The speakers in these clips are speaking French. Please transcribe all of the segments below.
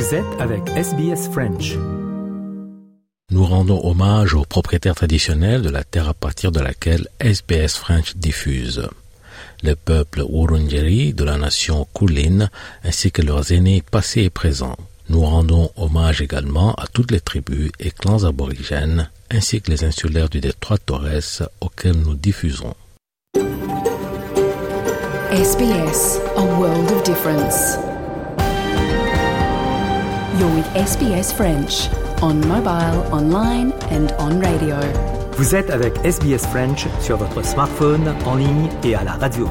Vous êtes avec SBS French. Nous rendons hommage aux propriétaires traditionnels de la terre à partir de laquelle SBS French diffuse. Le peuple Wurundjeri de la nation Kulin ainsi que leurs aînés passés et présents. Nous rendons hommage également à toutes les tribus et clans aborigènes ainsi que les insulaires du détroit Torres auxquels nous diffusons. SBS, a world of difference. You're with SBS French on mobile, online and on radio. Vous êtes avec SBS French sur votre smartphone, en ligne et à la radio.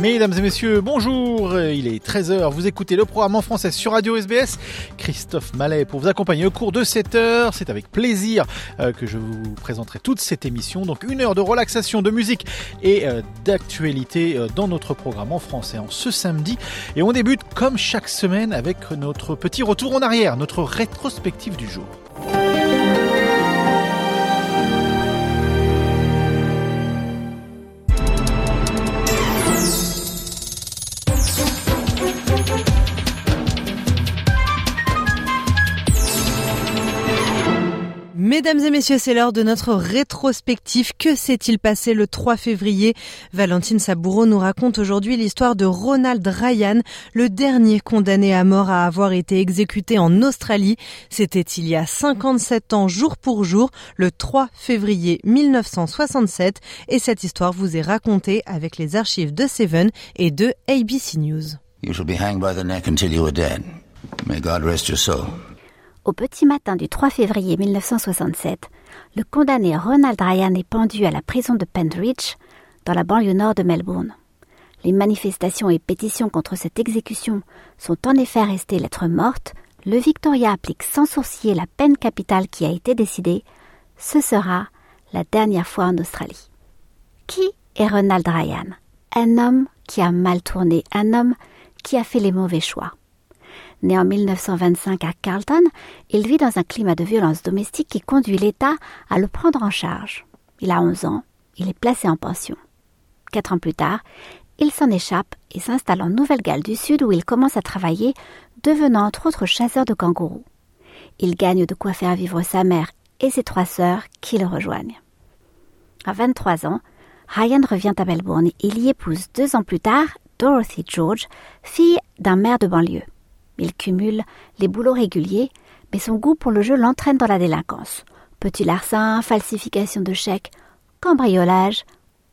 Mesdames et messieurs, bonjour, il est 13h, vous écoutez le programme en français sur Radio SBS. Christophe Mallet pour vous accompagner au cours de cette heure. C'est avec plaisir euh, que je vous présenterai toute cette émission. Donc une heure de relaxation, de musique et euh, d'actualité euh, dans notre programme en français en ce samedi. Et on débute comme chaque semaine avec notre petit retour en arrière, notre rétrospective du jour. Mesdames et messieurs, c'est l'heure de notre rétrospective. Que s'est-il passé le 3 février? Valentine Saboureau nous raconte aujourd'hui l'histoire de Ronald Ryan, le dernier condamné à mort à avoir été exécuté en Australie. C'était il y a 57 ans, jour pour jour, le 3 février 1967. Et cette histoire vous est racontée avec les archives de Seven et de ABC News. You shall be hanged by the neck until you are dead. May God rest your soul. Au petit matin du 3 février 1967, le condamné Ronald Ryan est pendu à la prison de Pentridge, dans la banlieue nord de Melbourne. Les manifestations et pétitions contre cette exécution sont en effet restées lettres mortes. Le Victoria applique sans sourciller la peine capitale qui a été décidée. Ce sera la dernière fois en Australie. Qui est Ronald Ryan Un homme qui a mal tourné, un homme qui a fait les mauvais choix. Né en 1925 à Carlton, il vit dans un climat de violence domestique qui conduit l'État à le prendre en charge. Il a 11 ans, il est placé en pension. Quatre ans plus tard, il s'en échappe et s'installe en Nouvelle-Galles du Sud où il commence à travailler, devenant entre autres chasseur de kangourous. Il gagne de quoi faire vivre sa mère et ses trois sœurs qui le rejoignent. À 23 ans, Ryan revient à Melbourne. Il y épouse deux ans plus tard Dorothy George, fille d'un maire de banlieue. Il cumule les boulots réguliers, mais son goût pour le jeu l'entraîne dans la délinquance. Petit larcin, falsification de chèques, cambriolage.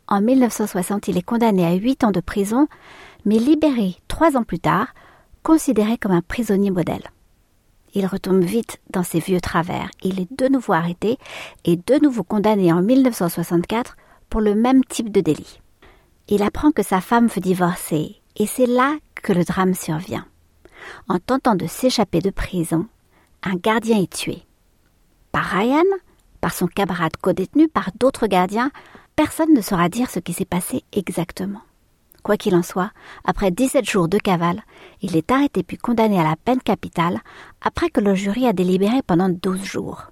En 1960, il est condamné à huit ans de prison, mais libéré trois ans plus tard, considéré comme un prisonnier modèle. Il retombe vite dans ses vieux travers. Il est de nouveau arrêté et de nouveau condamné en 1964 pour le même type de délit. Il apprend que sa femme veut divorcer et c'est là que le drame survient. En tentant de s'échapper de prison, un gardien est tué. Par Ryan, par son camarade codétenu, par d'autres gardiens, personne ne saura dire ce qui s'est passé exactement. Quoi qu'il en soit, après 17 jours de cavale, il est arrêté puis condamné à la peine capitale après que le jury a délibéré pendant 12 jours.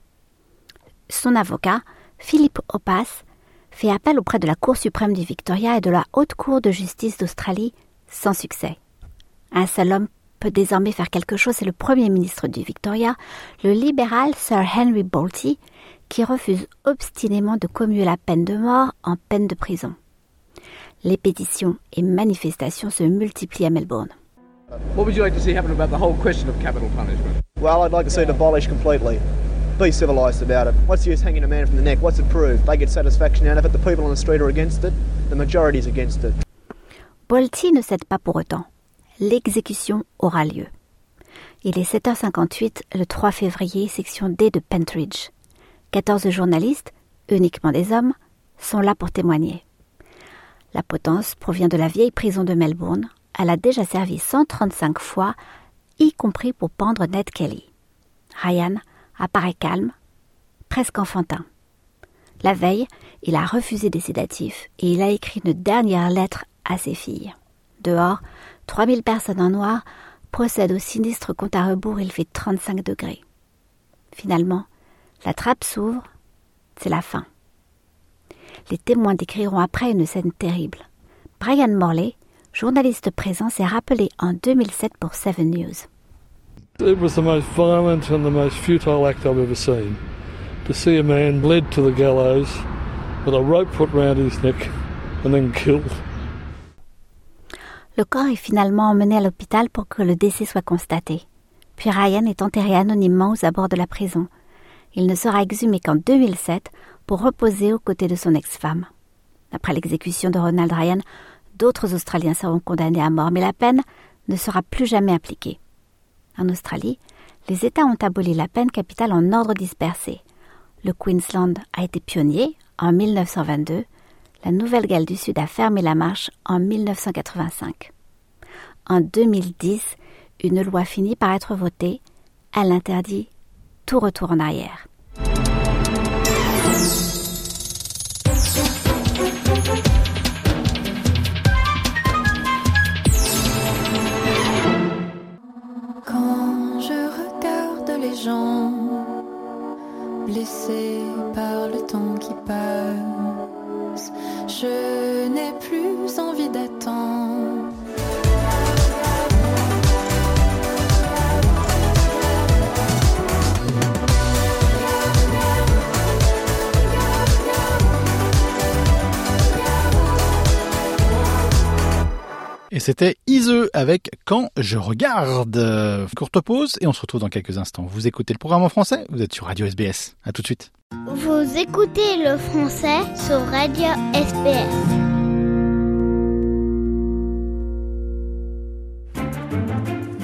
Son avocat, Philippe Oppas, fait appel auprès de la Cour suprême du Victoria et de la Haute Cour de justice d'Australie sans succès. Un seul homme peut désormais faire quelque chose, c'est le Premier ministre du Victoria, le libéral Sir Henry Bolte, qui refuse obstinément de commuer la peine de mort en peine de prison. Les pétitions et manifestations se multiplient à Melbourne. What would you like to see happen about the whole question of capital punishment? Well, I'd like to see it abolished completely. Be civilised about it. What's the use hanging a man from the neck? What's it prove? They get satisfaction out of it. The people on the street are against it. The majority's against it. Bolte ne cède pas pour autant. L'exécution aura lieu. Il est 7h58 le 3 février, section D de Pentridge. 14 journalistes, uniquement des hommes, sont là pour témoigner. La potence provient de la vieille prison de Melbourne. Elle a déjà servi 135 fois, y compris pour pendre Ned Kelly. Ryan apparaît calme, presque enfantin. La veille, il a refusé des sédatifs et il a écrit une dernière lettre à ses filles. Dehors, 3000 personnes en noir procèdent au sinistre compte à rebours, il fait 35 degrés. Finalement, la trappe s'ouvre, c'est la fin. Les témoins décriront après une scène terrible. Brian Morley, journaliste présent s'est rappelé en 2007 pour Seven News. It was the most violent and the most futile act I've ever seen. To see a man led to the gallows with a rope put round his neck and then killed. Le corps est finalement emmené à l'hôpital pour que le décès soit constaté. Puis Ryan est enterré anonymement aux abords de la prison. Il ne sera exhumé qu'en 2007 pour reposer aux côtés de son ex-femme. Après l'exécution de Ronald Ryan, d'autres Australiens seront condamnés à mort, mais la peine ne sera plus jamais appliquée. En Australie, les États ont aboli la peine capitale en ordre dispersé. Le Queensland a été pionnier en 1922, la Nouvelle-Galles du Sud a fermé la marche en 1985. En 2010, une loi finit par être votée. Elle interdit tout retour en arrière. Quand je regarde les gens blessés par le temps qui passe, je n'ai plus envie d'attendre. Et c'était Ise avec Quand je regarde. Courte pause et on se retrouve dans quelques instants. Vous écoutez le programme en français? Vous êtes sur Radio SBS. À tout de suite. Vous écoutez le français sur Radio SBS.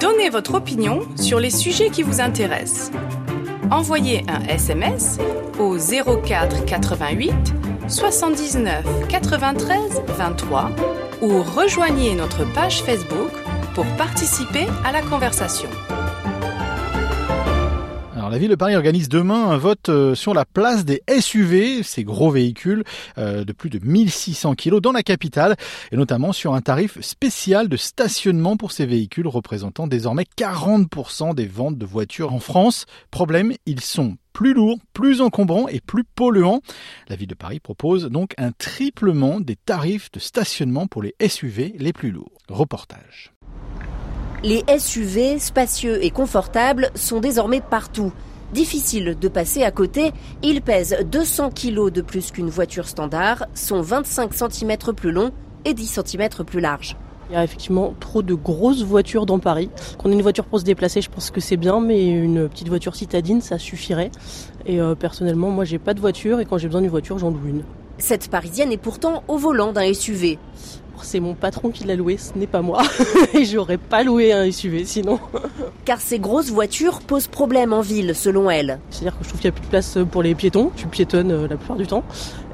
Donnez votre opinion sur les sujets qui vous intéressent. Envoyez un SMS au 04 88 79 93 23 ou rejoignez notre page Facebook pour participer à la conversation. Alors la ville de Paris organise demain un vote euh, sur la place des SUV, ces gros véhicules euh, de plus de 1600 kg dans la capitale, et notamment sur un tarif spécial de stationnement pour ces véhicules représentant désormais 40% des ventes de voitures en France. Problème, ils sont plus lourds, plus encombrants et plus polluants. La ville de Paris propose donc un triplement des tarifs de stationnement pour les SUV les plus lourds. Reportage. Les SUV, spacieux et confortables, sont désormais partout. Difficile de passer à côté, ils pèsent 200 kg de plus qu'une voiture standard, sont 25 cm plus longs et 10 cm plus larges. Il y a effectivement trop de grosses voitures dans Paris. Qu'on ait une voiture pour se déplacer, je pense que c'est bien, mais une petite voiture citadine, ça suffirait. Et euh, personnellement, moi, j'ai pas de voiture et quand j'ai besoin d'une voiture, j'en loue une. Cette parisienne est pourtant au volant d'un SUV. C'est mon patron qui l'a loué, ce n'est pas moi. et j'aurais pas loué un SUV sinon. Car ces grosses voitures posent problème en ville, selon elle. C'est-à-dire que je trouve qu'il n'y a plus de place pour les piétons. Tu piétonnes euh, la plupart du temps.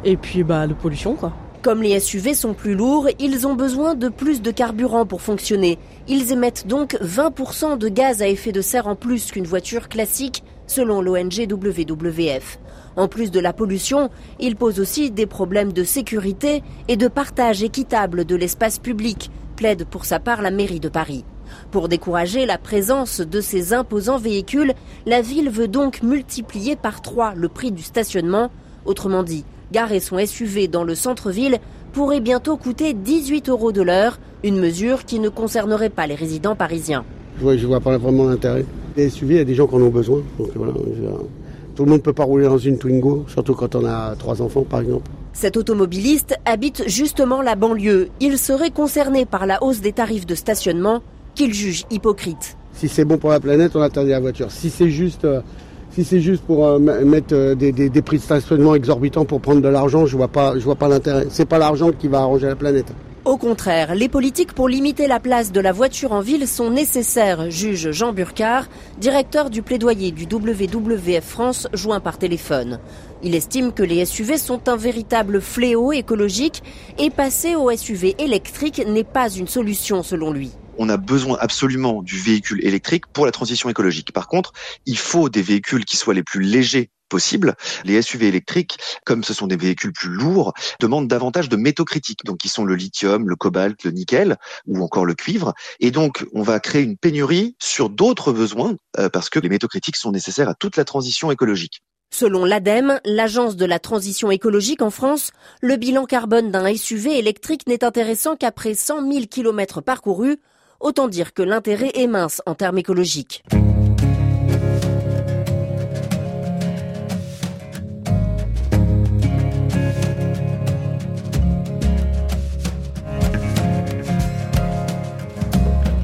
Et puis, bah, de pollution, quoi. Comme les SUV sont plus lourds, ils ont besoin de plus de carburant pour fonctionner. Ils émettent donc 20% de gaz à effet de serre en plus qu'une voiture classique, selon l'ONG WWF. En plus de la pollution, ils posent aussi des problèmes de sécurité et de partage équitable de l'espace public, plaide pour sa part la mairie de Paris. Pour décourager la présence de ces imposants véhicules, la ville veut donc multiplier par trois le prix du stationnement. Autrement dit, garer son SUV dans le centre-ville pourrait bientôt coûter 18 euros de l'heure, une mesure qui ne concernerait pas les résidents parisiens. Je vois, vois pas vraiment l'intérêt. Les SUV, il y a des gens qui en ont besoin. Donc voilà, tout le monde ne peut pas rouler dans une Twingo, surtout quand on a trois enfants par exemple. Cet automobiliste habite justement la banlieue. Il serait concerné par la hausse des tarifs de stationnement qu'il juge hypocrite. Si c'est bon pour la planète, on interdit la voiture. Si c'est juste, euh, si c'est juste pour euh, mettre euh, des, prix de stationnement exorbitants pour prendre de l'argent, je vois pas, je vois pas l'intérêt. C'est pas l'argent qui va arranger la planète. Au contraire, les politiques pour limiter la place de la voiture en ville sont nécessaires, juge Jean Burcard, directeur du plaidoyer du WWF France, joint par téléphone. Il estime que les SUV sont un véritable fléau écologique et passer au SUV électrique n'est pas une solution selon lui on a besoin absolument du véhicule électrique pour la transition écologique. Par contre, il faut des véhicules qui soient les plus légers possible. Les SUV électriques, comme ce sont des véhicules plus lourds, demandent davantage de métaux critiques, donc qui sont le lithium, le cobalt, le nickel ou encore le cuivre. Et donc, on va créer une pénurie sur d'autres besoins euh, parce que les métaux critiques sont nécessaires à toute la transition écologique. Selon l'ADEME, l'agence de la transition écologique en France, le bilan carbone d'un SUV électrique n'est intéressant qu'après 100 000 km parcourus. Autant dire que l'intérêt est mince en termes écologiques.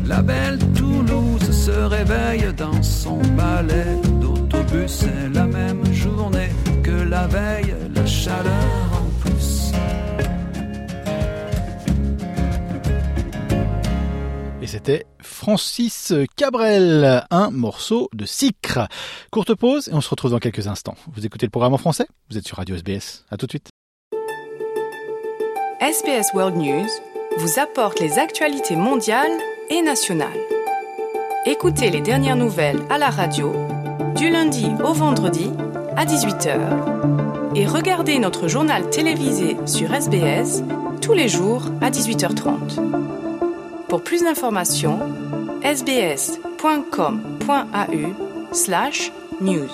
La belle Toulouse se réveille dans son balai d'autobus. C'est la même journée que la veille, la chaleur c'était Francis Cabrel, un morceau de Sicre. Courte pause et on se retrouve dans quelques instants. Vous écoutez le programme en français? Vous êtes sur Radio SBS. À tout de suite. SBS World News vous apporte les actualités mondiales et nationales. Écoutez les dernières nouvelles à la radio du lundi au vendredi à 18h et regardez notre journal télévisé sur SBS tous les jours à 18h30. Pour plus d'informations, sbs.com.au slash news.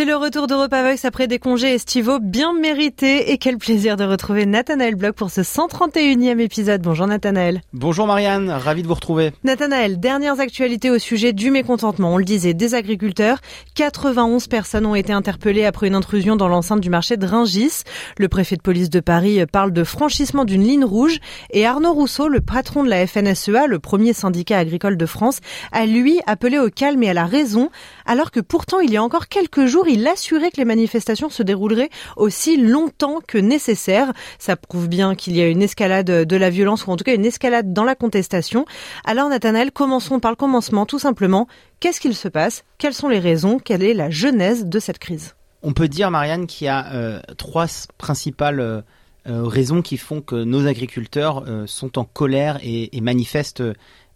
C'est le retour d'Europa Voice après des congés estivaux bien mérités et quel plaisir de retrouver Nathanaël Bloch pour ce 131e épisode. Bonjour Nathanaël. Bonjour Marianne, ravi de vous retrouver. Nathanaël, dernières actualités au sujet du mécontentement. On le disait, des agriculteurs. 91 personnes ont été interpellées après une intrusion dans l'enceinte du marché de Ringis. Le préfet de police de Paris parle de franchissement d'une ligne rouge et Arnaud Rousseau, le patron de la FNSEA, le premier syndicat agricole de France, a lui appelé au calme et à la raison alors que pourtant il y a encore quelques jours il assurait que les manifestations se dérouleraient aussi longtemps que nécessaire. Ça prouve bien qu'il y a une escalade de la violence, ou en tout cas une escalade dans la contestation. Alors Nathanaël, commençons par le commencement, tout simplement. Qu'est-ce qu'il se passe? Quelles sont les raisons? Quelle est la genèse de cette crise? On peut dire, Marianne, qu'il y a euh, trois principales... Euh, euh, raisons qui font que nos agriculteurs sont en colère et, manifestent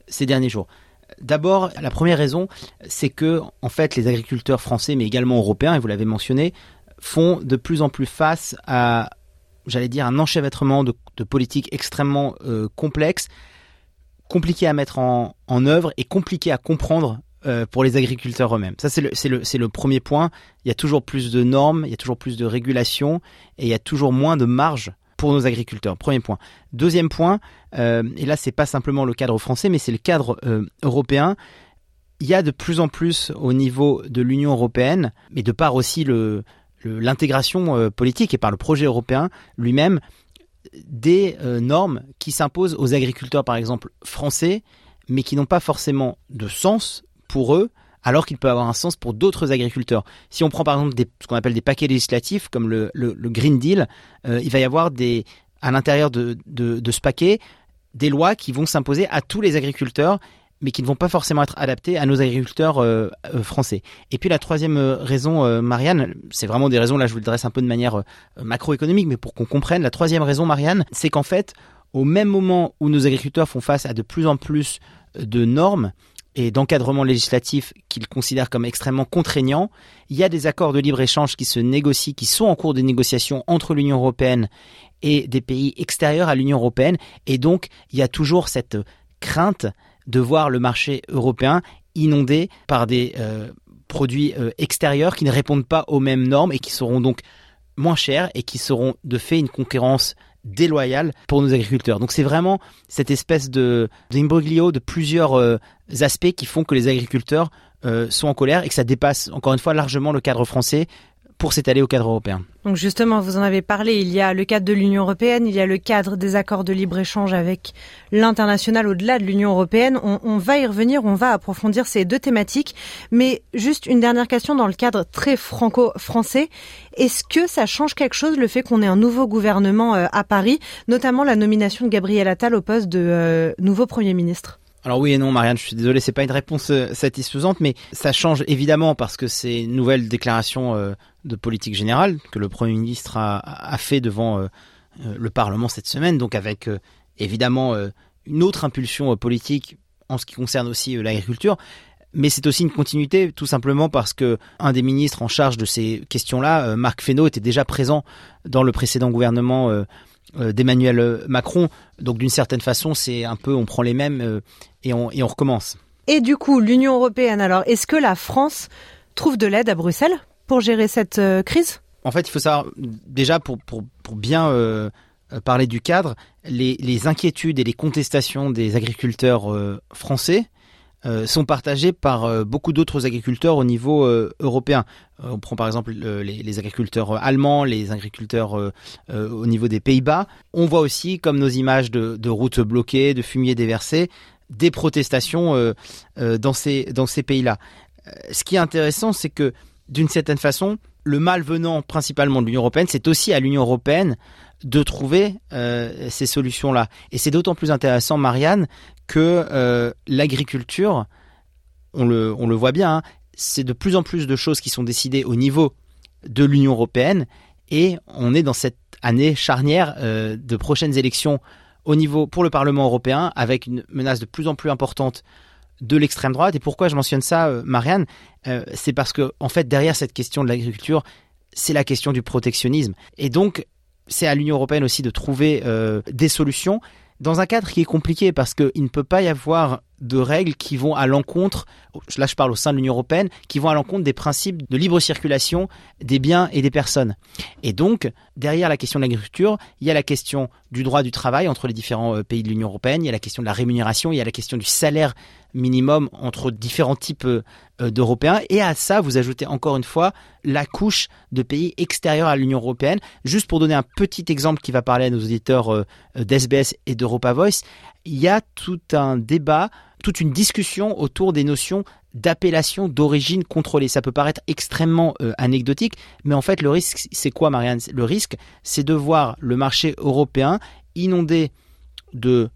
ces derniers jours. D'abord, la première raison, c'est que en fait, les agriculteurs français, mais également européens, et vous l'avez mentionné, font de plus en plus face à, j'allais dire, un enchevêtrement de, politiques extrêmement euh, complexes, compliquées à mettre en, en, œuvre et compliquées à comprendre euh, pour les agriculteurs eux-mêmes. Ça, c'est le, le, le premier point. Il y a toujours plus de normes, il y a toujours plus de régulations et il y a toujours moins de marge pour nos agriculteurs. Premier point. Deuxième point, euh, et là c'est pas simplement le cadre français, mais c'est le cadre euh, européen. Il y a de plus en plus au niveau de l'Union européenne, mais de par aussi l'intégration euh, politique et par le projet européen lui-même, des normes qui s'imposent aux agriculteurs, par exemple français, mais qui n'ont pas forcément de sens pour eux, alors qu'il peut avoir un sens pour d'autres agriculteurs. Si on prend par exemple ce qu'on appelle des paquets législatifs comme le, Green Deal, euh, il va y avoir à l'intérieur de, ce paquet des lois qui vont s'imposer à tous les agriculteurs mais qui ne vont pas forcément être adaptés à nos agriculteurs euh, euh, français. Et puis la troisième raison, Marianne, c'est vraiment des raisons, là je vous le dresse un peu de manière macroéconomique, mais pour qu'on comprenne, la troisième raison, Marianne, c'est qu'en fait, au même moment où nos agriculteurs font face à de plus en plus de normes, et d'encadrement législatif qu'ils considèrent comme extrêmement contraignants. Il y a des accords de libre-échange qui se négocient, qui sont en cours de négociation entre l'Union européenne et des pays extérieurs à l'Union européenne. Et donc, il y a toujours cette crainte de voir le marché européen inondé par des euh, produits euh, extérieurs qui ne répondent pas aux mêmes normes et qui seront donc moins chers et qui seront de fait une concurrence déloyale pour nos agriculteurs. Donc c'est vraiment cette espèce de d'imbroglio de plusieurs euh, aspects qui font que les agriculteurs euh, sont en colère et que ça dépasse encore une fois largement le cadre français pour s'étaler au cadre européen. Donc justement, vous en avez parlé, il y a le cadre de l'Union européenne, il y a le cadre des accords de libre-échange avec l'international au-delà de l'Union européenne. On, va y revenir, on va approfondir ces deux thématiques. Mais juste une dernière question dans le cadre très franco-français. Est-ce que ça change quelque chose le fait qu'on ait un nouveau gouvernement euh, à Paris, notamment la nomination de Gabriel Attal au poste de euh, nouveau Premier ministre? Alors oui et non, Marianne, je suis désolé, c'est pas une réponse euh, satisfaisante, mais ça change évidemment parce que c'est une nouvelle déclaration euh, de politique générale que le Premier ministre a, fait devant euh, le Parlement cette semaine, donc avec évidemment une autre impulsion politique en ce qui concerne aussi l'agriculture. Mais c'est aussi une continuité, tout simplement parce que un des ministres en charge de ces questions-là, Marc Fesneau, était déjà présent dans le précédent gouvernement d'Emmanuel Macron. Donc d'une certaine façon, c'est un peu on prend les mêmes et on, et on recommence. Et du coup, l'Union européenne, alors, est-ce que la France trouve de l'aide à Bruxelles pour gérer cette crise? En fait, il faut savoir, déjà, pour, pour, pour bien euh, parler du cadre, les, les, inquiétudes et les contestations des agriculteurs euh, français euh, sont partagées par beaucoup d'autres agriculteurs au niveau européen. on prend par exemple les, les, agriculteurs allemands, les agriculteurs au niveau des Pays-Bas. On voit aussi, comme nos images de, de routes bloquées, de fumier déversé, des protestations dans ces, dans ces pays-là. ce qui est intéressant, c'est que d'une certaine façon, le mal venant principalement de l'Union européenne, c'est aussi à l'Union européenne de trouver euh, ces solutions-là. Et c'est d'autant plus intéressant, Marianne, que euh, l'agriculture, on le, voit bien, hein, c'est de plus en plus de choses qui sont décidées au niveau de l'Union européenne, et on est dans cette année charnière euh, de prochaines élections au niveau pour le Parlement européen, avec une menace de plus en plus importante de l'extrême droite. Et pourquoi je mentionne ça, euh, Marianne euh, C'est parce que, en fait, derrière cette question de l'agriculture, c'est la question du protectionnisme. Et donc, c'est à l'Union européenne aussi de trouver euh, des solutions dans un cadre qui est compliqué parce qu'il ne peut pas y avoir de règles qui vont à l'encontre, là je parle au sein de l'Union européenne, qui vont à l'encontre des principes de libre circulation des biens et des personnes. Et donc, derrière la question de l'agriculture, il y a la question du droit du travail entre les différents pays de l'Union européenne, il y a la question de la rémunération, il y a la question du salaire minimum entre différents types euh, d'Européens. Et à ça, vous ajoutez encore une fois la couche de pays extérieurs à l'Union européenne. Juste pour donner un petit exemple qui va parler à nos auditeurs euh, d'SBS et d'Europa Voice, il y a tout un débat, toute une discussion autour des notions d'appellation d'origine contrôlée. Ça peut paraître extrêmement euh, anecdotique, mais en fait le risque, c'est quoi Marianne? Le risque, c'est de voir le marché européen inondé de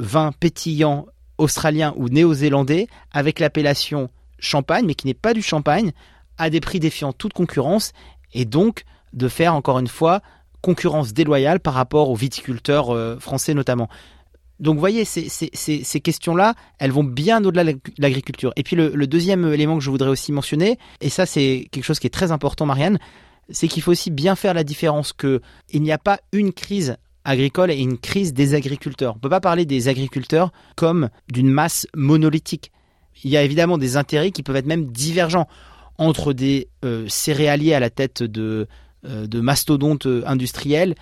vins pétillants australien ou néo-zélandais avec l'appellation champagne, mais qui n'est pas du champagne, à des prix défiant toute concurrence, et donc de faire encore une fois concurrence déloyale par rapport aux viticulteurs euh, français notamment. Donc vous voyez, ces, questions-là, elles vont bien au-delà de l'agriculture. Et puis le, deuxième élément que je voudrais aussi mentionner, et ça c'est quelque chose qui est très important Marianne, c'est qu'il faut aussi bien faire la différence que il n'y a pas une crise agricole et une crise des agriculteurs. On ne peut pas parler des agriculteurs comme d'une masse monolithique. Il y a évidemment des intérêts qui peuvent être même divergents entre des euh, céréaliers à la tête de, euh, mastodontes industriels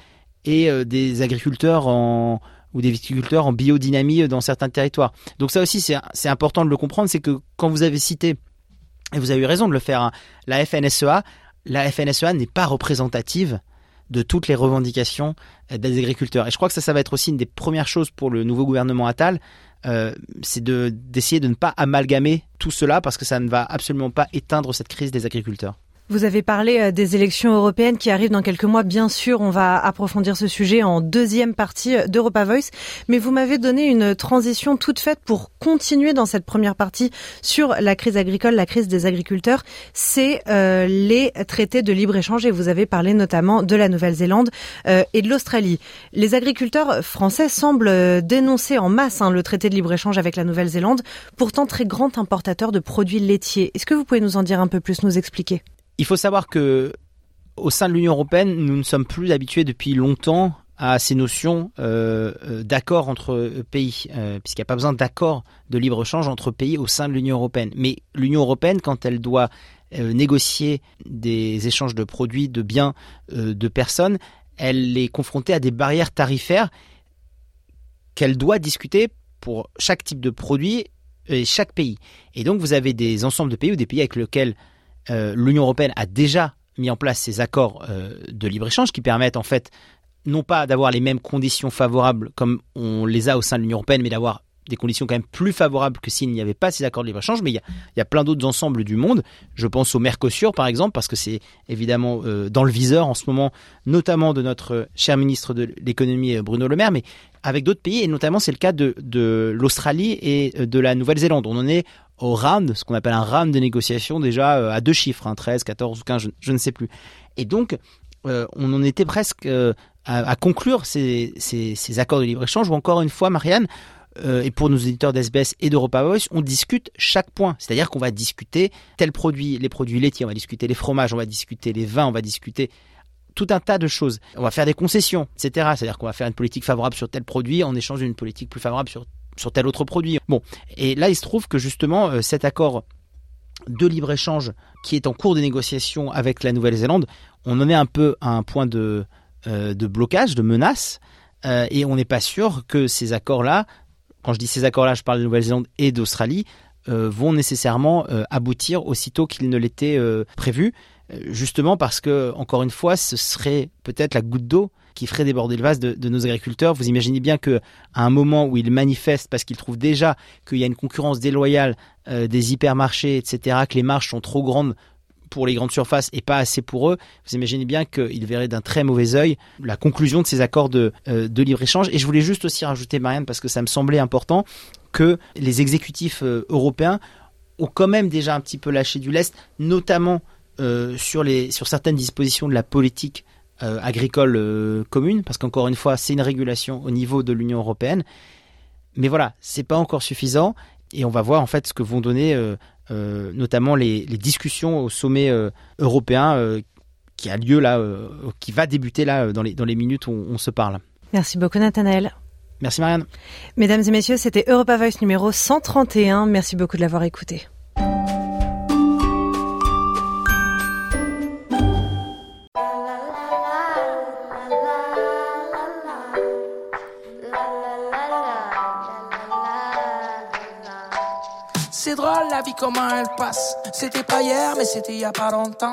et euh, des agriculteurs en, ou des viticulteurs en biodynamie dans certains territoires. Donc ça aussi c'est important de le comprendre, c'est que quand vous avez cité, et vous avez eu raison de le faire, hein, la FNSEA, la FNSEA n'est pas représentative de toutes les revendications euh, des agriculteurs. Et je crois que ça, ça va être aussi une des premières choses pour le nouveau gouvernement Attal, euh, c'est d'essayer de ne pas amalgamer tout cela parce que ça ne va absolument pas éteindre cette crise des agriculteurs. Vous avez parlé euh, des élections européennes qui arrivent dans quelques mois. Bien sûr, on va approfondir ce sujet en deuxième partie d'Europa Voice. Mais vous m'avez donné une transition toute faite pour continuer dans cette première partie sur la crise agricole, la crise des agriculteurs. C'est euh, les traités de libre-échange et vous avez parlé notamment de la Nouvelle-Zélande euh, et de l'Australie. Les agriculteurs français semblent dénoncer en masse hein, le traité de libre-échange avec la Nouvelle-Zélande, pourtant très grand importateur de produits laitiers. Est-ce que vous pouvez nous en dire un peu plus, nous expliquer? Il faut savoir que au sein de l'Union européenne, nous ne sommes plus habitués depuis longtemps à ces notions euh, euh d'accord entre pays, euh, puisqu'il n'y a pas besoin d'accord de libre-échange entre pays au sein de l'Union européenne. Mais l'Union européenne, quand elle doit négocier des échanges de produits, de biens, de personnes, elle est confrontée à des barrières tarifaires qu'elle doit discuter pour chaque type de produit et chaque pays. Et donc vous avez des ensembles de pays ou des pays avec lesquels euh, l'Union européenne a déjà mis en place ces accords euh, de libre-échange qui permettent en fait non pas d'avoir les mêmes conditions favorables comme on les a au sein de l'Union européenne, mais d'avoir des conditions quand même plus favorables que s'il n'y avait pas ces accords de libre-échange, mais il y, a, plein d'autres ensembles du monde. Je pense au Mercosur, par exemple, parce que c'est évidemment euh, dans le viseur en ce moment, notamment de notre cher ministre de l'économie Bruno Le Maire, mais avec d'autres pays, et notamment c'est le cas de, l'Australie et de la Nouvelle-Zélande. On en est au round, ce qu'on appelle un round de négociation déjà euh, à deux chiffres, 13, 14 ou 15, je, ne sais plus. Et donc, euh, on en était presque euh, à, conclure ces, ces, accords de libre-échange, ou encore une fois, Marianne, et pour nos éditeurs d'SBS et d'Europa Voice, on discute chaque point. C'est-à-dire qu'on va discuter tel produit, les produits laitiers, on va discuter les fromages, on va discuter les vins, on va discuter tout un tas de choses. On va faire des concessions, etc. C'est-à-dire qu'on va faire une politique favorable sur tel produit en échange d'une politique plus favorable sur, sur tel autre produit. Bon, et là, il se trouve que justement, euh, cet accord de libre-échange qui est en cours de négociation avec la Nouvelle-Zélande, on en est un peu à un point de, euh, de blocage, de menace, euh, et on n'est pas sûr que ces accords-là, quand je dis ces accords-là, je parle de Nouvelle-Zélande et d'Australie, euh, vont nécessairement euh, aboutir aussitôt qu'il ne l'était euh, prévu, justement parce que, encore une fois, ce serait peut-être la goutte d'eau qui ferait déborder le vase de, nos agriculteurs. Vous imaginez bien que à un moment où ils manifestent parce qu'ils trouvent déjà qu'il y a une concurrence déloyale euh, des hypermarchés, etc., que les marges sont trop grandes pour les grandes surfaces et pas assez pour eux, vous imaginez bien qu'ils verraient d'un très mauvais œil la conclusion de ces accords de, euh, libre-échange. Et je voulais juste aussi rajouter, Marianne, parce que ça me semblait important, que les exécutifs euh, européens ont quand même déjà un petit peu lâché du lest, notamment euh, sur, les, sur certaines dispositions de la politique agricole commune, parce qu'encore une fois, c'est une régulation au niveau de l'Union européenne. Mais voilà, c'est pas encore suffisant, et on va voir en fait ce que vont donner notamment les, les, discussions au sommet euh, européen qui a lieu là, qui va débuter là dans les, dans les minutes où on, on se parle. Merci beaucoup Nathanaël. Merci Marianne. Mesdames et messieurs, c'était Europa Voice numéro 131. Merci beaucoup de l'avoir écouté. C'est drôle la vie comment elle passe. C'était pas hier mais c'était il y a pas longtemps.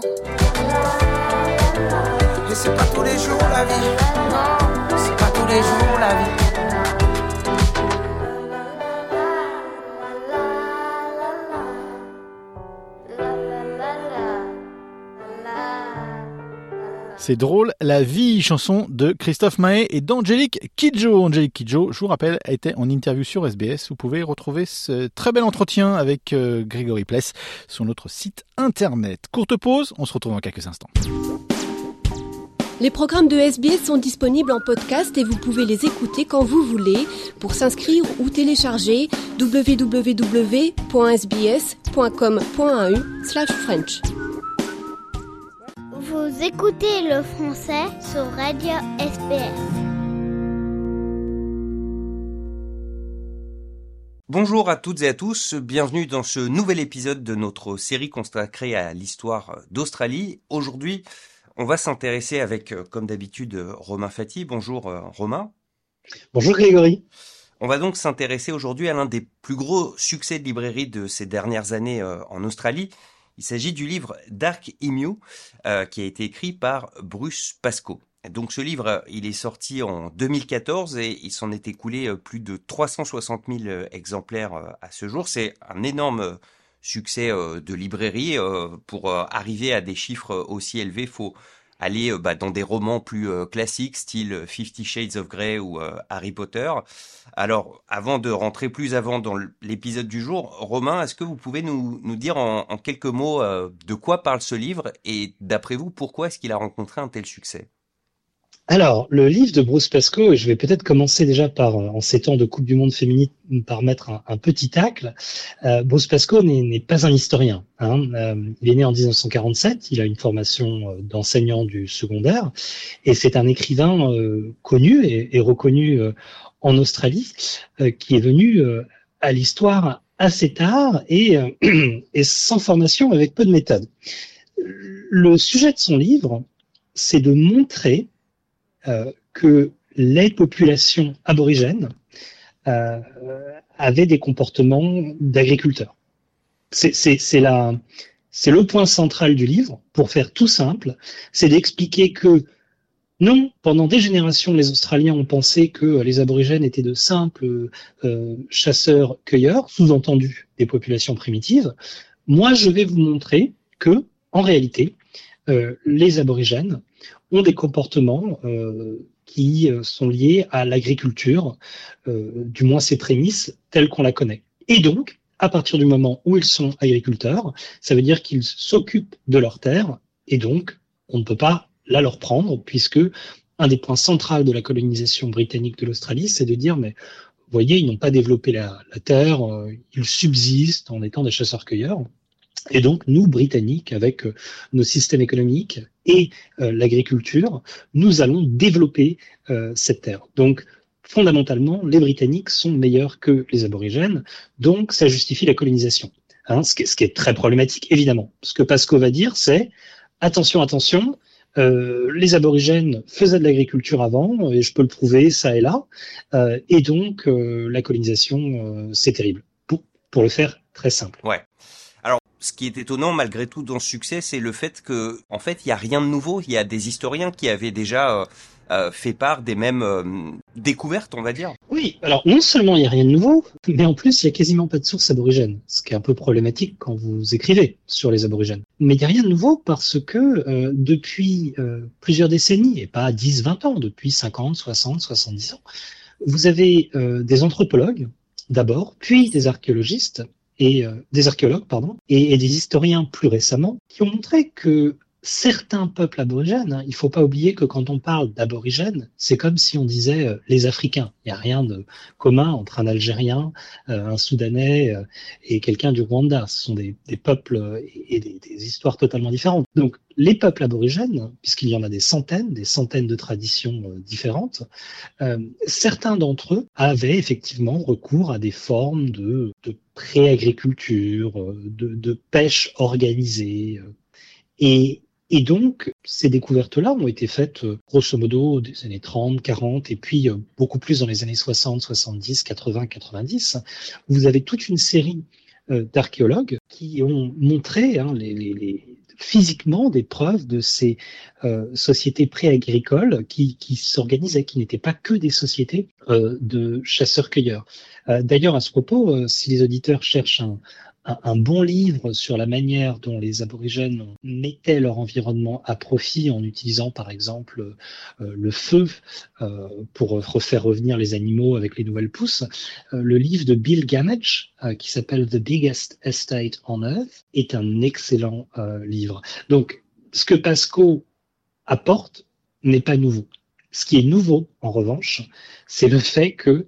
Et c'est pas tous les jours la vie. C'est pas tous les jours la vie. C'est drôle, la vie, chanson de Christophe Mahé et d'Angélique Kidjo. Angélique Kidjo, je vous rappelle, était en interview sur SBS. Vous pouvez retrouver ce très bel entretien avec euh, Grégory Pless sur notre site internet. Courte pause, on se retrouve dans quelques instants. Les programmes de SBS sont disponibles en podcast et vous pouvez les écouter quand vous voulez. Pour s'inscrire ou télécharger, www.sbs.com.au/french. Vous écoutez le français sur Radio SBS. Bonjour à toutes et à tous, bienvenue dans ce nouvel épisode de notre série consacrée à l'histoire d'Australie. Aujourd'hui, on va s'intéresser avec, comme d'habitude, Romain Fati. Bonjour Romain. Bonjour Grégory. On va donc s'intéresser aujourd'hui à l'un des plus gros succès de librairie de ces dernières années en Australie. Il s'agit du livre Dark Emu, euh, qui a été écrit par Bruce Pascoe. Donc ce livre, il est sorti en 2014 et il s'en est écoulé plus de 360 000 exemplaires à ce jour. C'est un énorme succès de librairie. Pour arriver à des chiffres aussi élevés, faut aller bah, dans des romans plus euh, classiques, style Fifty Shades of Grey ou euh, Harry Potter. Alors, avant de rentrer plus avant dans l'épisode du jour, Romain, est-ce que vous pouvez nous, dire en, quelques mots euh, de quoi parle ce livre et d'après vous, pourquoi est-ce qu'il a rencontré un tel succès? Alors, le livre de Bruce Pascoe, je vais peut-être commencer déjà par, en ces temps de Coupe du Monde féminine, par mettre un, petit tacle. Euh, Bruce Pascoe n'est pas un historien. Hein. Euh, il est né en 1947, il a une formation d'enseignant du secondaire, et c'est un écrivain euh, connu et, et reconnu euh, en Australie, euh, qui est venu à l'histoire assez tard et, et sans formation, avec peu de méthode. Le sujet de son livre, c'est de montrer euh, que les populations aborigènes euh, avaient des comportements d'agriculteurs. C'est le point central du livre. Pour faire tout simple, c'est d'expliquer que non, pendant des générations, les Australiens ont pensé que les aborigènes étaient de simples euh, chasseurs-cueilleurs, sous-entendu des populations primitives. Moi, je vais vous montrer que, en réalité, euh, les aborigènes ont des comportements euh, qui sont liés à l'agriculture, euh, du moins ses prémices telles qu'on la connaît. Et donc, à partir du moment où ils sont agriculteurs, ça veut dire qu'ils s'occupent de leurs terres, et donc on ne peut pas la leur prendre, puisque un des points centraux de la colonisation britannique de l'Australie, c'est de dire, mais vous voyez, ils n'ont pas développé la, terre, euh, ils subsistent en étant des chasseurs-cueilleurs. Et donc, nous, Britanniques, avec euh, nos systèmes économiques et euh, l'agriculture, nous allons développer euh, cette terre. Donc, fondamentalement, les Britanniques sont meilleurs que les aborigènes, donc ça justifie la colonisation. Hein, ce, qui est, ce, qui est, très problématique, évidemment. Ce que Pasco va dire, c'est attention, attention, euh, les aborigènes faisaient de l'agriculture avant, et je peux le prouver, ça et là, euh, et donc euh, la colonisation, c'est terrible. Pour, pour le faire très simple. Ouais. Ce qui est étonnant malgré tout dans ce succès, c'est le fait que, en fait, il n'y a rien de nouveau. Il y a des historiens qui avaient déjà euh, fait part des mêmes euh, découvertes, on va dire. Oui, alors non seulement il n'y a rien de nouveau, mais en plus il n'y a quasiment pas de sources aborigènes, ce qui est un peu problématique quand vous écrivez sur les aborigènes. Mais il n'y a rien de nouveau parce que euh, depuis euh, plusieurs décennies, et pas 10, 20 ans, depuis 50, 60, 70 ans, vous avez euh, des anthropologues d'abord, puis des archéologistes et des archéologues pardon, et, et des historiens plus récemment qui ont montré que certains peuples aborigènes, hein, il faut pas oublier que quand on parle d'aborigènes, c'est comme si on disait euh, les Africains. Il n'y a rien de commun entre un Algérien, euh, un Soudanais euh, et quelqu'un du Rwanda. Ce sont des, peuples et des, histoires totalement différentes. Donc les peuples aborigènes, puisqu'il y en a des centaines, des centaines de traditions différentes, certains d'entre eux avaient effectivement recours à des formes de, de pré-agriculture, de, de pêche organisée. Et et donc, ces découvertes-là ont été faites euh, grosso modo des années 30, 40, et puis euh, beaucoup plus dans les années 60, 70, 80, 90. Vous avez toute une série euh, d'archéologues qui ont montré hein, les, les, les, physiquement des preuves de ces euh, sociétés pré-agricoles qui, qui s'organisaient, qui n'étaient pas que des sociétés euh, de chasseurs-cueilleurs. D'ailleurs, à ce propos, si les auditeurs cherchent un, un, bon livre sur la manière dont les aborigènes mettaient leur environnement à profit en utilisant par exemple euh, le feu euh, pour refaire revenir les animaux avec les nouvelles pousses. Euh, le livre de Bill Gamage qui s'appelle The Biggest Estate on Earth est un excellent livre. Donc ce que Pasco apporte n'est pas nouveau. Ce qui est nouveau, en revanche, c'est le fait qu'il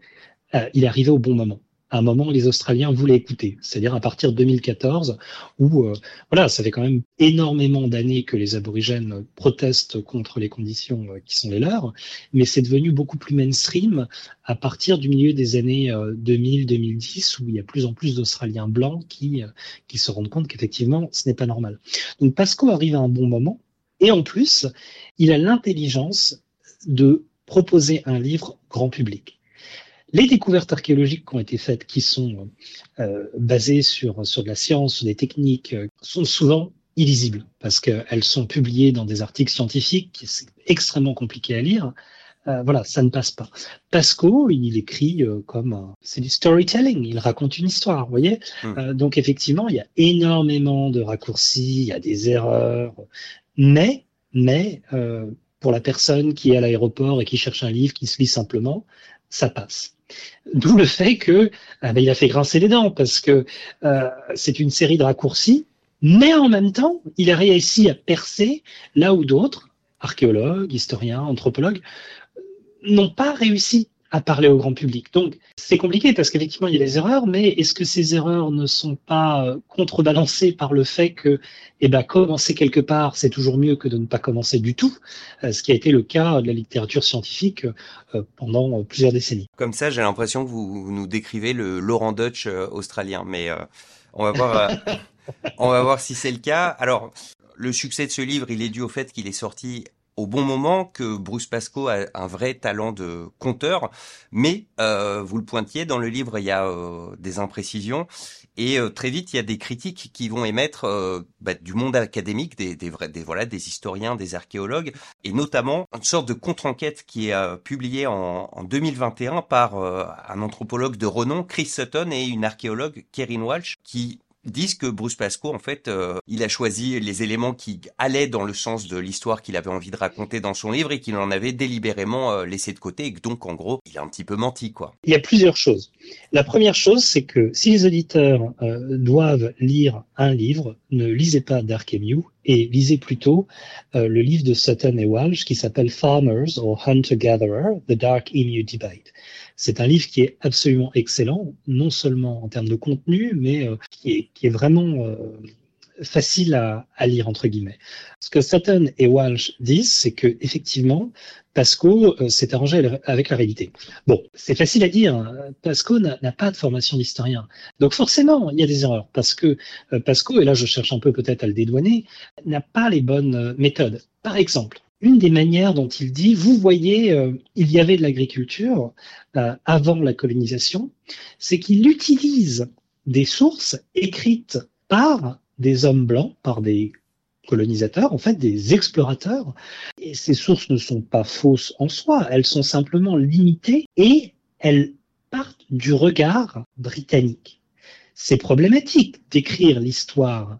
est arrivé au bon moment à un moment les Australiens voulaient écouter, c'est-à-dire à partir de 2014, où euh, voilà, ça fait quand même énormément d'années que les aborigènes protestent contre les conditions euh, qui sont les leurs, mais c'est devenu beaucoup plus mainstream à partir du milieu des années euh, 2000-2010, où il y a plus en plus d'Australiens blancs qui, euh, qui se rendent compte qu'effectivement, ce n'est pas normal. Donc Pasco arrive à un bon moment, et en plus, il a l'intelligence de proposer un livre grand public les découvertes archéologiques qui ont été faites, qui sont euh, basées sur, sur de la science, sur des techniques, euh, sont souvent illisibles parce qu'elles sont publiées dans des articles scientifiques, c'est extrêmement compliqué à lire. Euh, voilà, ça ne passe pas. Pasco, il écrit euh, comme c'est du storytelling, il raconte une histoire, vous voyez. Mmh. donc effectivement, il y a énormément de raccourcis, il y a des erreurs, mais mais pour la personne qui est à l'aéroport et qui cherche un livre, qui se lit simplement, ça passe. D'où le fait que euh, ben, il a fait grincer les dents parce que euh, c'est une série de raccourcis, mais en même temps, il a réussi à percer là où d'autres, archéologues, historiens, anthropologues, n'ont pas réussi à parler au grand public. Donc c'est compliqué parce qu'effectivement il y a des erreurs, mais est-ce que ces erreurs ne sont pas euh, contrebalancées par le fait que eh ben, commencer quelque part, c'est toujours mieux que de ne pas commencer du tout, euh, ce qui a été le cas de la littérature scientifique euh, pendant plusieurs décennies. Comme ça, j'ai l'impression que vous nous décrivez le Laurent Dutch australien, mais on va voir, on va voir si c'est le cas. Alors, le succès de ce livre, il est dû au fait qu'il est sorti au bon moment que Bruce Pascoe a un vrai talent de conteur, mais euh, vous le pointiez dans le livre, il y a euh, des imprécisions et euh, très vite il y a des critiques qui vont émettre euh, bah, du monde académique, des, des, vrais, des voilà, des historiens, des archéologues, et notamment une sorte de contre-enquête qui est euh, publiée en, en, 2021 par un anthropologue de renom, Chris Sutton, et une archéologue, Kerin Walsh, qui disent que Bruce Pascoe, en fait, euh, il a choisi les éléments qui allaient dans le sens de l'histoire qu'il avait envie de raconter dans son livre et qu'il en avait délibérément euh, laissé de côté et que donc, en gros, il a un petit peu menti, quoi. Il y a plusieurs choses. La première chose, c'est que si les auditeurs euh, doivent lire un livre, ne lisez pas Dark Emu et lisez plutôt le livre de Sutton et Walsh qui s'appelle Farmers or Hunter-Gatherer, The Dark Emu Debate. C'est un livre qui est absolument excellent, non seulement en termes de contenu, mais euh, qui, est, vraiment euh, facile à, lire entre guillemets. Ce que Sutton et Walsh disent, c'est que effectivement, Pasco euh, s'est arrangé avec la réalité. Bon, c'est facile à dire. Hein. Pasco n'a pas de formation d'historien, donc forcément, il y a des erreurs parce que Pasco, et là je cherche un peu peut-être à le dédouaner, n'a pas les bonnes méthodes. Par exemple, une des manières dont il dit, vous voyez, euh, il y avait de l'agriculture euh, avant la colonisation, c'est qu'il utilise des sources écrites par des hommes blancs, par des colonisateurs, en fait des explorateurs. Et ces sources ne sont pas fausses en soi, elles sont simplement limitées et elles partent du regard britannique. C'est problématique d'écrire l'histoire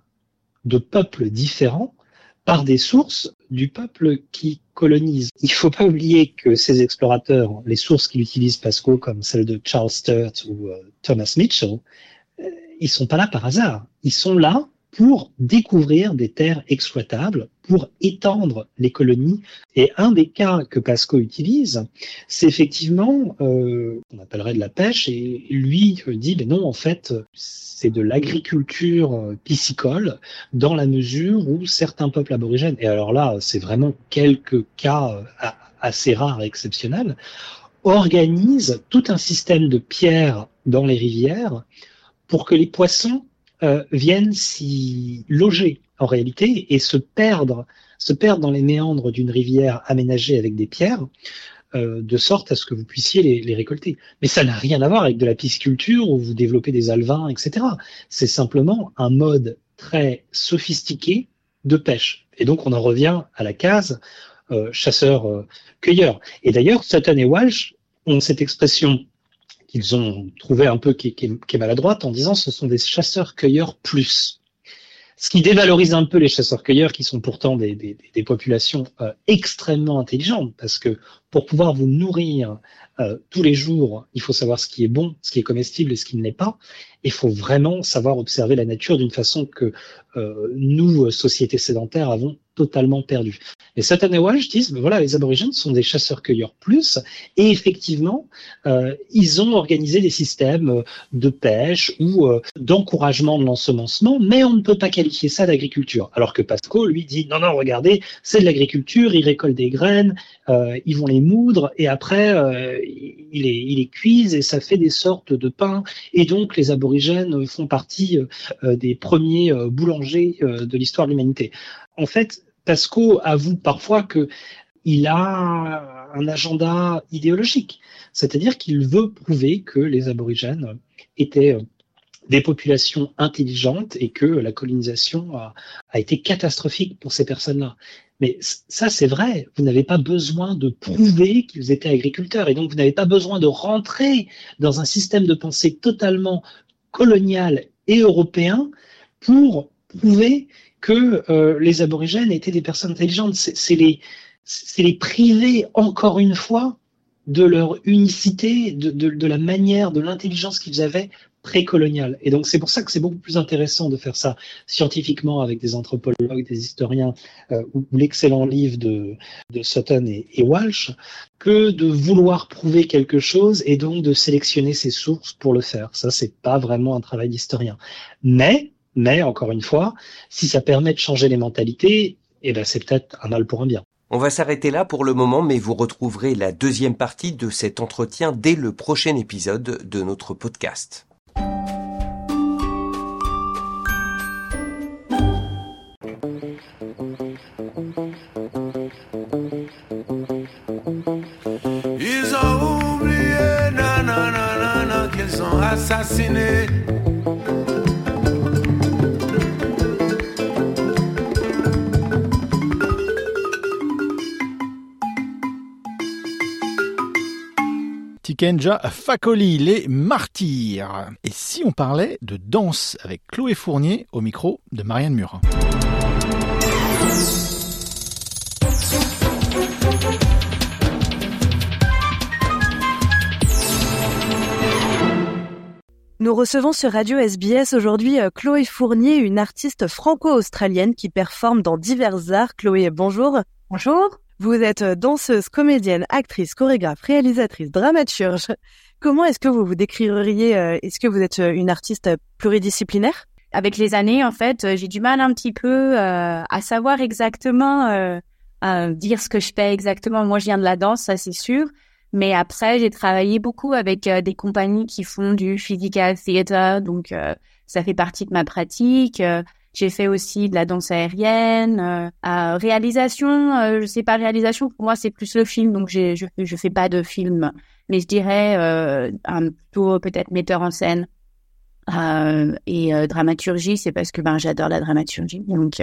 de peuples différents par des sources du peuple qui colonise. Il faut pas oublier que ces explorateurs, les sources qu'il utilise Pasco, comme celles de Charles Sturt ou euh, Thomas Mitchell, euh, ils sont pas là par hasard. Ils sont là pour découvrir des terres exploitables, pour étendre les colonies. Et un des cas que Pasco utilise, c'est effectivement, euh, on appellerait de la pêche, et lui dit, mais non, en fait, c'est de l'agriculture piscicole, dans la mesure où certains peuples aborigènes, et alors là, c'est vraiment quelques cas euh, assez rares et exceptionnels, organisent tout un système de pierres dans les rivières pour que les poissons euh, viennent s'y loger en réalité et se perdre, se perdre dans les méandres d'une rivière aménagée avec des pierres, euh, de sorte à ce que vous puissiez les, les récolter. Mais ça n'a rien à voir avec de la pisciculture où vous développez des alevins, etc. C'est simplement un mode très sophistiqué de pêche. Et donc on en revient à la case euh, chasseur-cueilleur. et d'ailleurs, Sutton et Walsh ont cette expression qu'ils ont trouvé un peu qui, est maladroite en disant ce sont des chasseurs-cueilleurs plus. Ce qui dévalorise un peu les chasseurs-cueilleurs qui sont pourtant des populations euh, extrêmement intelligentes parce que pour pouvoir vous nourrir euh, tous les jours, il faut savoir ce qui est bon, ce qui est comestible et ce qui ne l'est pas. Il faut vraiment savoir observer la nature d'une façon que euh, nous, sociétés sédentaires, avons totalement perdu. Et Walsh disent, ben voilà, les aborigènes sont des chasseurs-cueilleurs plus, et effectivement, euh, ils ont organisé des systèmes de pêche ou euh, d'encouragement de l'ensemencement, mais on ne peut pas qualifier ça d'agriculture. Alors que Pasco, lui, dit, non, non, regardez, c'est de l'agriculture, ils récoltent des graines, euh, ils vont les moudre, et après, euh, ils les, ils les cuisent, et ça fait des sortes de pain, et donc les aborigènes font partie euh, des premiers boulangers de l'histoire de l'humanité en fait, Pasco avoue parfois que il a un agenda idéologique, c'est-à-dire qu'il veut prouver que les aborigènes étaient des populations intelligentes et que la colonisation a, a été catastrophique pour ces personnes-là. Mais ça, c'est vrai. Vous n'avez pas besoin de prouver qu'ils étaient agriculteurs et donc vous n'avez pas besoin de rentrer dans un système de pensée totalement colonial et européen pour prouver que euh, les aborigènes étaient des personnes intelligentes. C'est les, les priver encore une fois de leur unicité, de, de, de la manière, de l'intelligence qu'ils avaient précoloniale. Et donc c'est pour ça que c'est beaucoup plus intéressant de faire ça scientifiquement avec des anthropologues, des historiens, euh, ou, l'excellent livre de, de Sutton et, et, Walsh, que de vouloir prouver quelque chose et donc de sélectionner ses sources pour le faire. Ça, c'est pas vraiment un travail d'historien. Mais mais encore une fois, si ça permet de changer les mentalités, eh ben c'est peut-être un mal pour un bien. On va s'arrêter là pour le moment, mais vous retrouverez la deuxième partie de cet entretien dès le prochain épisode de notre podcast. Ils ont oublié, nanana, qu'ils ont assassiné. Tikenja Fakoli, les martyrs. Et si on parlait de danse avec Chloé Fournier au micro de Marianne Murin Nous recevons sur Radio SBS aujourd'hui Chloé Fournier, une artiste franco-australienne qui performe dans divers arts. Chloé, bonjour. Bonjour. Vous êtes danseuse, comédienne, actrice, chorégraphe, réalisatrice, dramaturge. Comment est-ce que vous vous décririez Est-ce que vous êtes une artiste pluridisciplinaire? Avec les années, en fait, j'ai du mal un petit peu euh, à savoir exactement euh, euh, dire ce que je fais exactement. Moi, je viens de la danse, ça c'est sûr. Mais après, j'ai travaillé beaucoup avec euh, des compagnies qui font du physical theater, donc euh, ça fait partie de ma pratique. Euh, j'ai fait aussi de la danse aérienne, réalisation. je sais pas réalisation. Pour moi, c'est plus le film, donc je je fais pas de film, mais je dirais un plutôt peut-être metteur en scène. et dramaturgie, c'est parce que ben j'adore la dramaturgie. Donc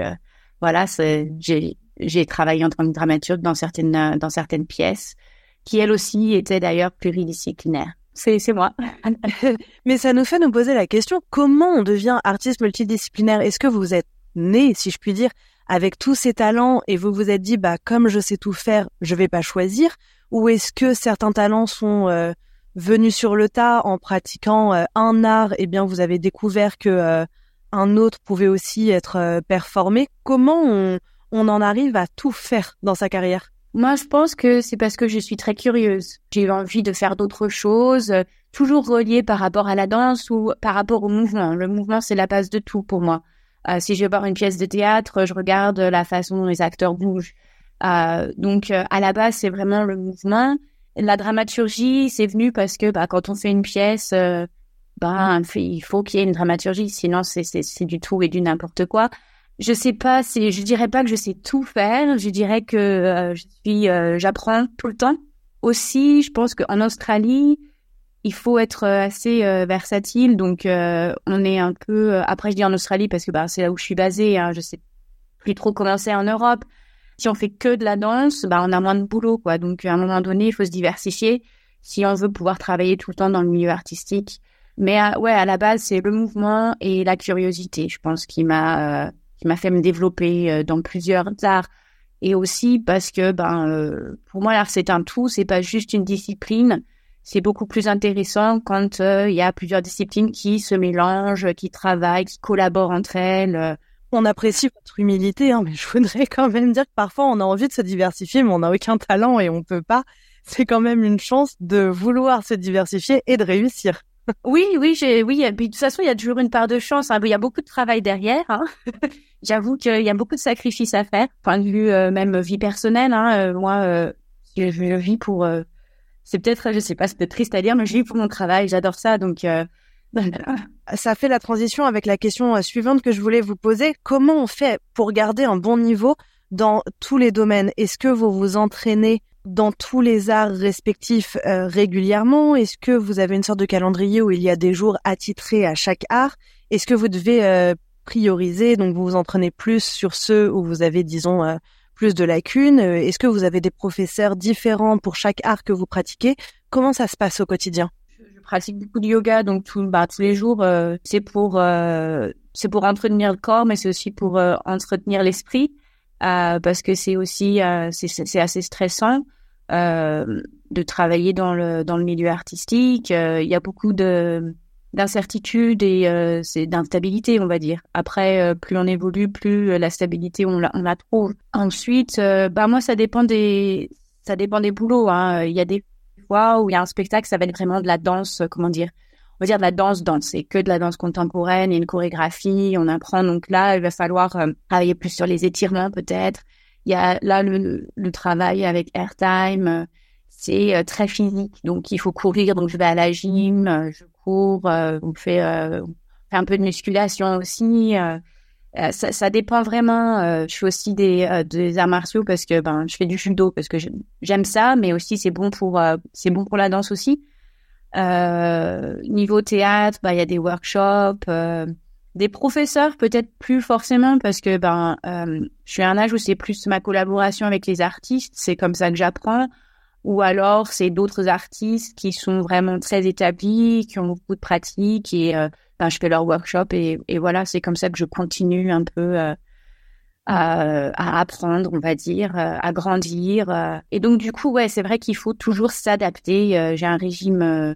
voilà, c'est j'ai j'ai travaillé en tant que dramaturge dans certaines dans certaines pièces qui elle aussi était d'ailleurs pluridisciplinaire. C'est moi. Mais ça nous fait nous poser la question comment on devient artiste multidisciplinaire? Est-ce que vous êtes né, si je puis dire, avec tous ces talents et vous vous êtes dit bah comme je sais tout faire, je vais pas choisir? Ou est-ce que certains talents sont euh, venus sur le tas en pratiquant euh, un art? Et eh bien vous avez découvert que euh, un autre pouvait aussi être performé. Comment on en arrive à tout faire dans sa carrière? Moi, je pense que c'est parce que je suis très curieuse. J'ai envie de faire d'autres choses, euh, toujours reliées par rapport à la danse ou par rapport au mouvement. Le mouvement, c'est la base de tout pour moi. Euh, si je vais voir une pièce de théâtre, je regarde la façon dont les acteurs bougent. Euh, donc, à la base, c'est vraiment le mouvement. La dramaturgie, c'est venu parce que bah, quand on fait une pièce, bah, il faut qu'il y ait une dramaturgie, sinon c'est du tout et du n'importe quoi je sais pas si je dirais pas que je sais tout faire. Je dirais que euh, je suis, euh, j'apprends tout le temps. Aussi, je pense qu'en Australie, il faut être euh, assez versatile. Donc, on est un peu. Après, je dis en Australie parce que bah, c'est là où je suis basée. Hein, je sais plus trop comment c'est en Europe. Si on fait que de la danse, bah, on a moins de boulot, quoi. Donc, à un moment donné, il faut se diversifier si on veut pouvoir travailler tout le temps dans le milieu artistique. Mais ouais, à la base, c'est le mouvement et la curiosité, je pense, qui m'a qui m'a fait me développer euh, dans plusieurs arts et aussi parce que ben euh, pour moi l'art c'est un tout, c'est pas juste une discipline. C'est beaucoup plus intéressant quand euh, il y a plusieurs disciplines qui se mélangent, qui travaillent, qui collaborent entre elles. On apprécie votre humilité, hein, mais je voudrais quand même dire que parfois on a envie de se diversifier, mais on n'a aucun talent et on peut pas. C'est quand même une chance de vouloir se diversifier et de réussir. Oui, oui, j'ai, oui. de toute façon, il y a toujours une part de chance. Hein. Il y a beaucoup de travail derrière. Hein. J'avoue qu'il y a beaucoup de sacrifices à faire, point de vue euh, même vie personnelle. Hein. Euh, moi, euh, je, je, vis pour. c'est peut-être, je sais pas, c'est peut-être triste à dire, mais je vis pour mon travail. J'adore ça, donc. ça fait la transition avec la question suivante que je voulais vous poser. Comment on fait pour garder un bon niveau dans tous les domaines? Est-ce que vous vous entraînez dans tous les arts respectifs régulièrement? Est-ce que vous avez une sorte de calendrier où il y a des jours attitrés à chaque art? Est-ce que vous devez prioriser, donc vous vous entraînez plus sur ceux où vous avez, disons, euh, plus de lacunes? Euh, Est-ce que vous avez des professeurs différents pour chaque art que vous pratiquez? Comment ça se passe au quotidien? Je, pratique beaucoup de yoga, donc tout, bah, tous les jours, euh, c'est pour c'est pour entretenir le corps, mais c'est aussi pour entretenir l'esprit, parce que c'est aussi c'est assez stressant de travailler dans le dans le milieu artistique. Il y a beaucoup de d'incertitude et euh, c'est d'instabilité on va dire après euh, plus on évolue plus euh, la stabilité on la, on la trouve ensuite bah moi ça dépend des ça dépend des boulots hein. il y a des fois où il y a un spectacle ça va être vraiment de la danse comment dire on va dire de la danse danse c'est que de la danse contemporaine il y a une chorégraphie on apprend donc là il va falloir travailler plus sur les étirements peut-être il y a là le, le travail avec airtime c'est très physique donc il faut courir donc je vais à la gym je cours, euh, on fait, euh, fait un peu de musculation aussi. Euh, ça, ça, dépend vraiment. je fais aussi des, des arts martiaux parce que ben je fais du judo parce que j'aime ça, mais aussi c'est bon pour c'est bon pour la danse aussi. Niveau théâtre, bah il y a des workshops, des professeurs peut-être plus forcément parce que ben je suis à un âge où c'est plus ma collaboration avec les artistes, c'est comme ça que j'apprends. Ou alors c'est d'autres artistes qui sont vraiment très établis, qui ont beaucoup de pratique et euh, ben, je fais leur workshop et, et voilà, c'est comme ça que je continue un peu euh, à, à, apprendre, on va dire, euh, à grandir. Et donc du coup, ouais, c'est vrai qu'il faut toujours s'adapter. J'ai un régime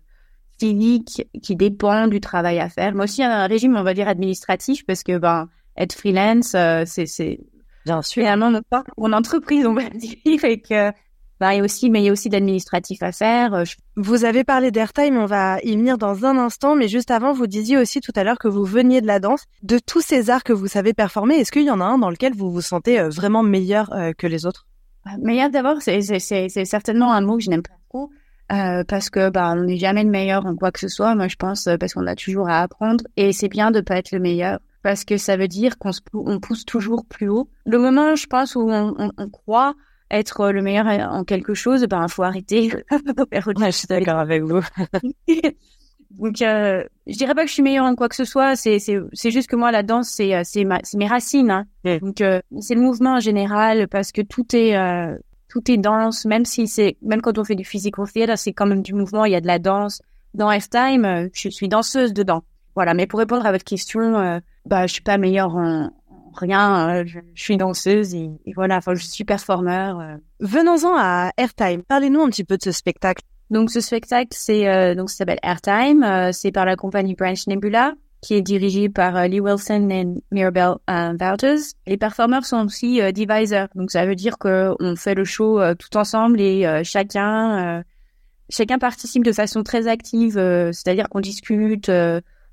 physique qui dépend du travail à faire, mais aussi un régime, on va dire, administratif parce que ben être freelance, c'est c'est bien sûr finalement pas mon entreprise, on va dire, et que aussi, mais il y a aussi d'administratif à faire. Euh, vous avez parlé d'airtime, on va y venir dans un instant, mais juste avant, vous disiez aussi tout à l'heure que vous veniez de la danse. De tous ces arts que vous savez performer, est-ce qu'il y en a un dans lequel vous vous sentez euh, vraiment meilleur euh, que les autres? Meilleur d'abord, c'est certainement un mot que je n'aime pas beaucoup. Euh, parce que bah, on n'est jamais le meilleur en quoi que ce soit. Moi, je pense parce qu'on a toujours à apprendre et c'est bien de pas être le meilleur parce que ça veut dire qu'on on pousse toujours plus haut. Le moment, je pense, où on, on, on croit être le meilleur en quelque chose, ben faut arrêter. je suis d'accord avec vous. Donc, euh, je dirais pas que je suis meilleure en quoi que ce soit. C'est c'est c'est juste que moi la danse c'est euh, c'est c'est mes racines. Hein. Donc euh, c'est le mouvement en général parce que tout est euh, tout est danse. Même si c'est même quand on fait du physical theater, c'est quand même du mouvement. Il y a de la danse. Dans F-Time, je suis danseuse dedans. Voilà. Mais pour répondre à votre question, bah je suis pas meilleure en, rien. je, suis danseuse et, voilà. Enfin, je suis performeur. Venons-en à Airtime. Parlez-nous un petit peu de ce spectacle. Donc ce spectacle, c'est euh, donc s'appelle Airtime. Euh, c'est par la compagnie Branch Nebula, qui est dirigée par euh, Lee Wilson et Mirabelle Wouters. Les performeurs sont aussi divisors, donc ça veut dire que on fait le show tout ensemble et chacun chacun participe de façon très active, c'est-à-dire qu'on discute.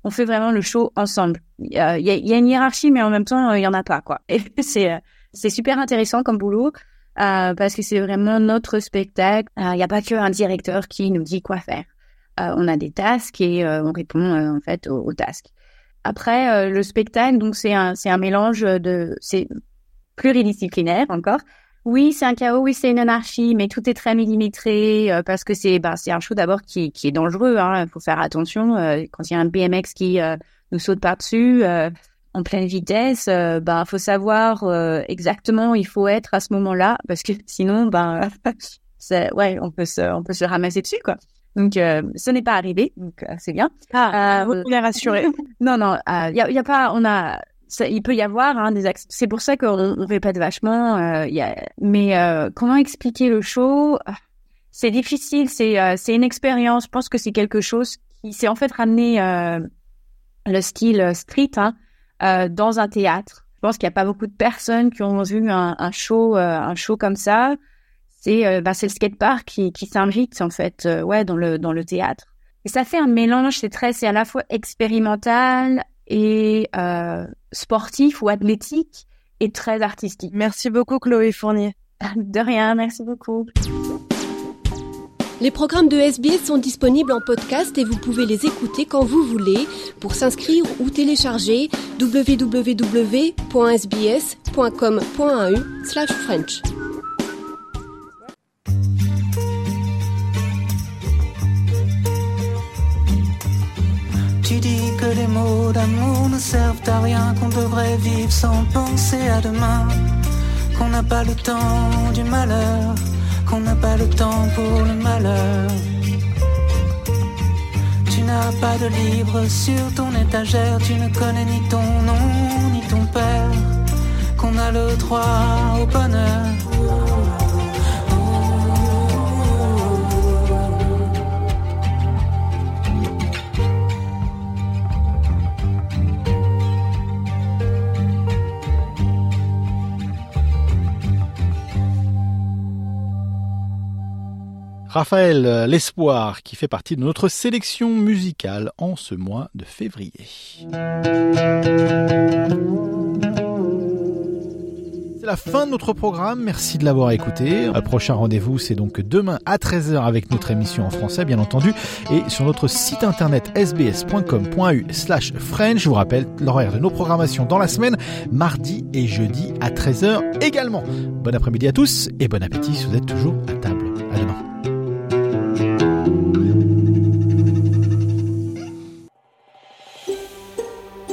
On fait vraiment le show ensemble. Il y a, une hiérarchie, mais en même temps, il y en a pas quoi. Et c'est c'est super intéressant comme boulot. Euh, parce que c'est vraiment notre spectacle. Il euh, n'y a pas qu'un directeur qui nous dit quoi faire. Euh, on a des tasks et on répond en fait aux, aux tasks. Après, le spectacle, donc c'est un c'est un mélange de c'est pluridisciplinaire encore. Oui, c'est un chaos, oui, c'est une anarchie, mais tout est très millimétré parce que c'est bah, c'est un show d'abord qui, qui est dangereux. Il hein, faut faire attention quand il y a un BMX qui nous saute par-dessus en pleine vitesse, euh, ben faut savoir euh, exactement où il faut être à ce moment-là parce que sinon ben ouais on peut se on peut se ramasser dessus quoi. Donc euh, ce n'est pas arrivé donc euh, c'est bien. Ah, on est rassuré. non non il y a, y, a, pas on a il peut y avoir hein, des c'est pour ça qu'on on répète vachement a, mais comment expliquer le show? C'est difficile c'est c'est une expérience je pense que c'est quelque chose qui s'est en fait ramené le style street hein, euh, dans un théâtre. Je pense qu'il n'y a pas beaucoup de personnes qui ont vu un, show, euh, un show comme ça. C'est euh, bah, c'est le skatepark qui, qui s'invite en fait, ouais, dans le dans le théâtre. Et ça fait un mélange. C'est très, c'est à la fois expérimental et sportif ou athlétique et très artistique. Merci beaucoup Chloé Fournier. De rien, merci beaucoup. Les programmes de SBS sont disponibles en podcast et vous pouvez les écouter quand vous voulez. Pour s'inscrire ou télécharger, www.sbs.com.au/french. Tu dis que les mots d'amour ne servent à rien, qu'on devrait vivre sans penser à demain, qu'on n'a pas le temps du malheur qu'on n'a pas le temps pour le malheur. Tu n'as pas de livre sur ton étagère, tu ne connais ni ton nom ni ton père, qu'on a le droit au bonheur. Raphaël euh, L'Espoir qui fait partie de notre sélection musicale en ce mois de février. C'est la fin de notre programme, merci de l'avoir écouté. Le prochain rendez-vous c'est donc demain à 13h avec notre émission en français bien entendu et sur notre site internet sbs.com.u slash French. Je vous rappelle l'horaire de nos programmations dans la semaine, mardi et jeudi à 13h également. Bon après-midi à tous et bon appétit si vous êtes toujours à table.